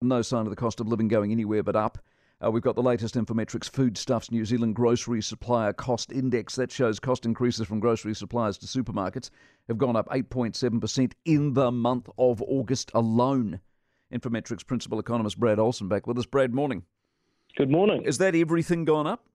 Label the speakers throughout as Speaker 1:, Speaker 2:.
Speaker 1: No sign of the cost of living going anywhere but up. Uh, we've got the latest Infometrics Foodstuffs New Zealand Grocery Supplier Cost Index. That shows cost increases from grocery suppliers to supermarkets have gone up 8.7% in the month of August alone. Infometrics Principal Economist Brad Olsen back with us. Brad, morning.
Speaker 2: Good morning.
Speaker 1: Is that everything gone up?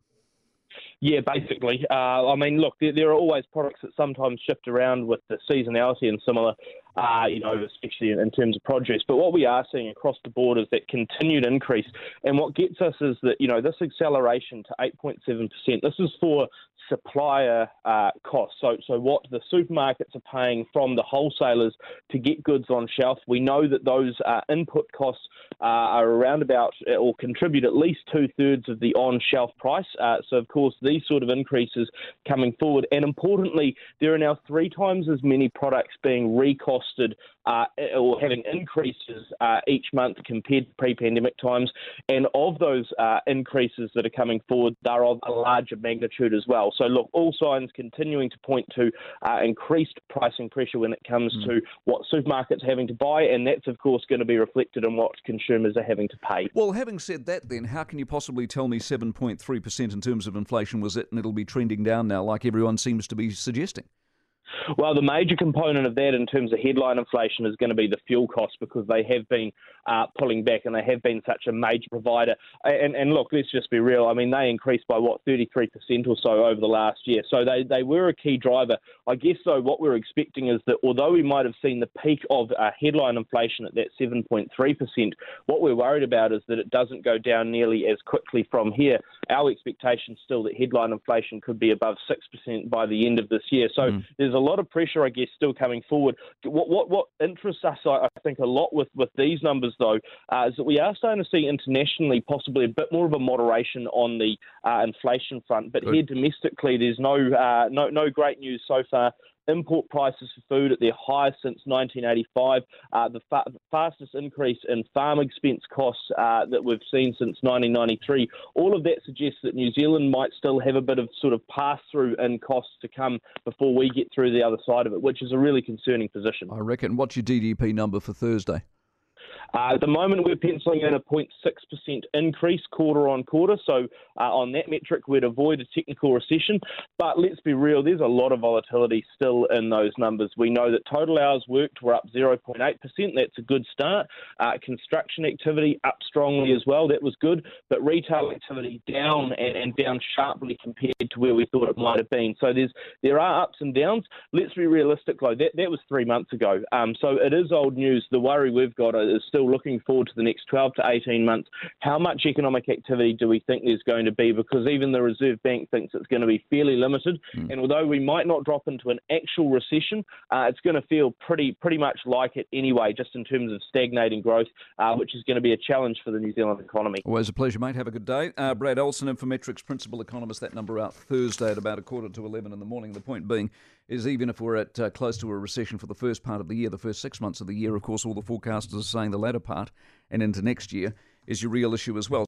Speaker 2: Yeah, basically. Uh, I mean, look, there, there, are always products that sometimes shift around with the seasonality and similar, uh, you know, especially in, in, terms of produce. But what we are seeing across the board is that continued increase. And what gets us is that, you know, this acceleration to 8.7%, this is for supplier uh, costs. So, so what the supermarkets are paying from the wholesalers to get goods on shelf. We know that those uh, input costs uh, are around about or contribute at least two thirds of the on shelf price. Uh, so, of course, these sort of increases coming forward. And importantly, there are now three times as many products being recosted uh, or having increases uh, each month compared to pre-pandemic times. And of those uh, increases that are coming forward, they're of a larger magnitude as well. So look, all signs continuing to point to uh, increased pricing pressure when it comes mm. to what supermarkets are having to buy, and that's of course going to be reflected in what consumers are having to pay.
Speaker 1: Well, having said that, then how can you possibly tell me 7.3% in terms of inflation was it, and it'll be trending down now, like everyone seems to be suggesting?
Speaker 2: Well, the major component of that in terms of headline inflation is going to be the fuel costs because they have been uh, pulling back and they have been such a major provider. And, and look, let's just be real. I mean, they increased by what, 33% or so over the last year. So they, they were a key driver. I guess, though, what we're expecting is that although we might have seen the peak of uh, headline inflation at that 7.3%, what we're worried about is that it doesn't go down nearly as quickly from here. Our expectation is still that headline inflation could be above 6% by the end of this year. So mm. there's a lot of pressure, I guess, still coming forward. What what, what interests us, I, think, a lot with, with these numbers, though, uh, is that we are starting to see internationally possibly a bit more of a moderation on the uh, inflation front. But Good. here domestically, there's no uh, no no great news so far import prices for food at their highest since 1985, uh, the fa- fastest increase in farm expense costs uh, that we've seen since 1993. All of that suggests that New Zealand might still have a bit of sort of pass through in costs to come before we get through the other side of it, which is a really concerning position.
Speaker 1: I reckon. What's your GDP number for Thursday?
Speaker 2: Uh, at the moment, we're penciling in a 0.6% increase quarter on quarter. So, uh, on that metric, we'd avoid a technical recession. But let's be real, there's a lot of volatility still in those numbers. We know that total hours worked were up 0.8%. That's a good start. Uh, construction activity up strongly as well. That was good. But retail activity down and, and down sharply compared to where we thought it might have been. So, there's there are ups and downs. Let's be realistic, though. That, that was three months ago. Um, so, it is old news. The worry we've got is still still looking forward to the next 12 to 18 months. How much economic activity do we think there's going to be? Because even the Reserve Bank thinks it's going to be fairly limited. Mm. And although we might not drop into an actual recession, uh, it's going to feel pretty pretty much like it anyway, just in terms of stagnating growth, uh, which is going to be a challenge for the New Zealand economy.
Speaker 1: Always a pleasure, mate. Have a good day. Uh, Brad Olsen, Infometrics Principal Economist, that number out Thursday at about a quarter to 11 in the morning. The point being is even if we're at uh, close to a recession for the first part of the year, the first six months of the year, of course, all the forecasters are saying the latter part and into next year is your real issue as well.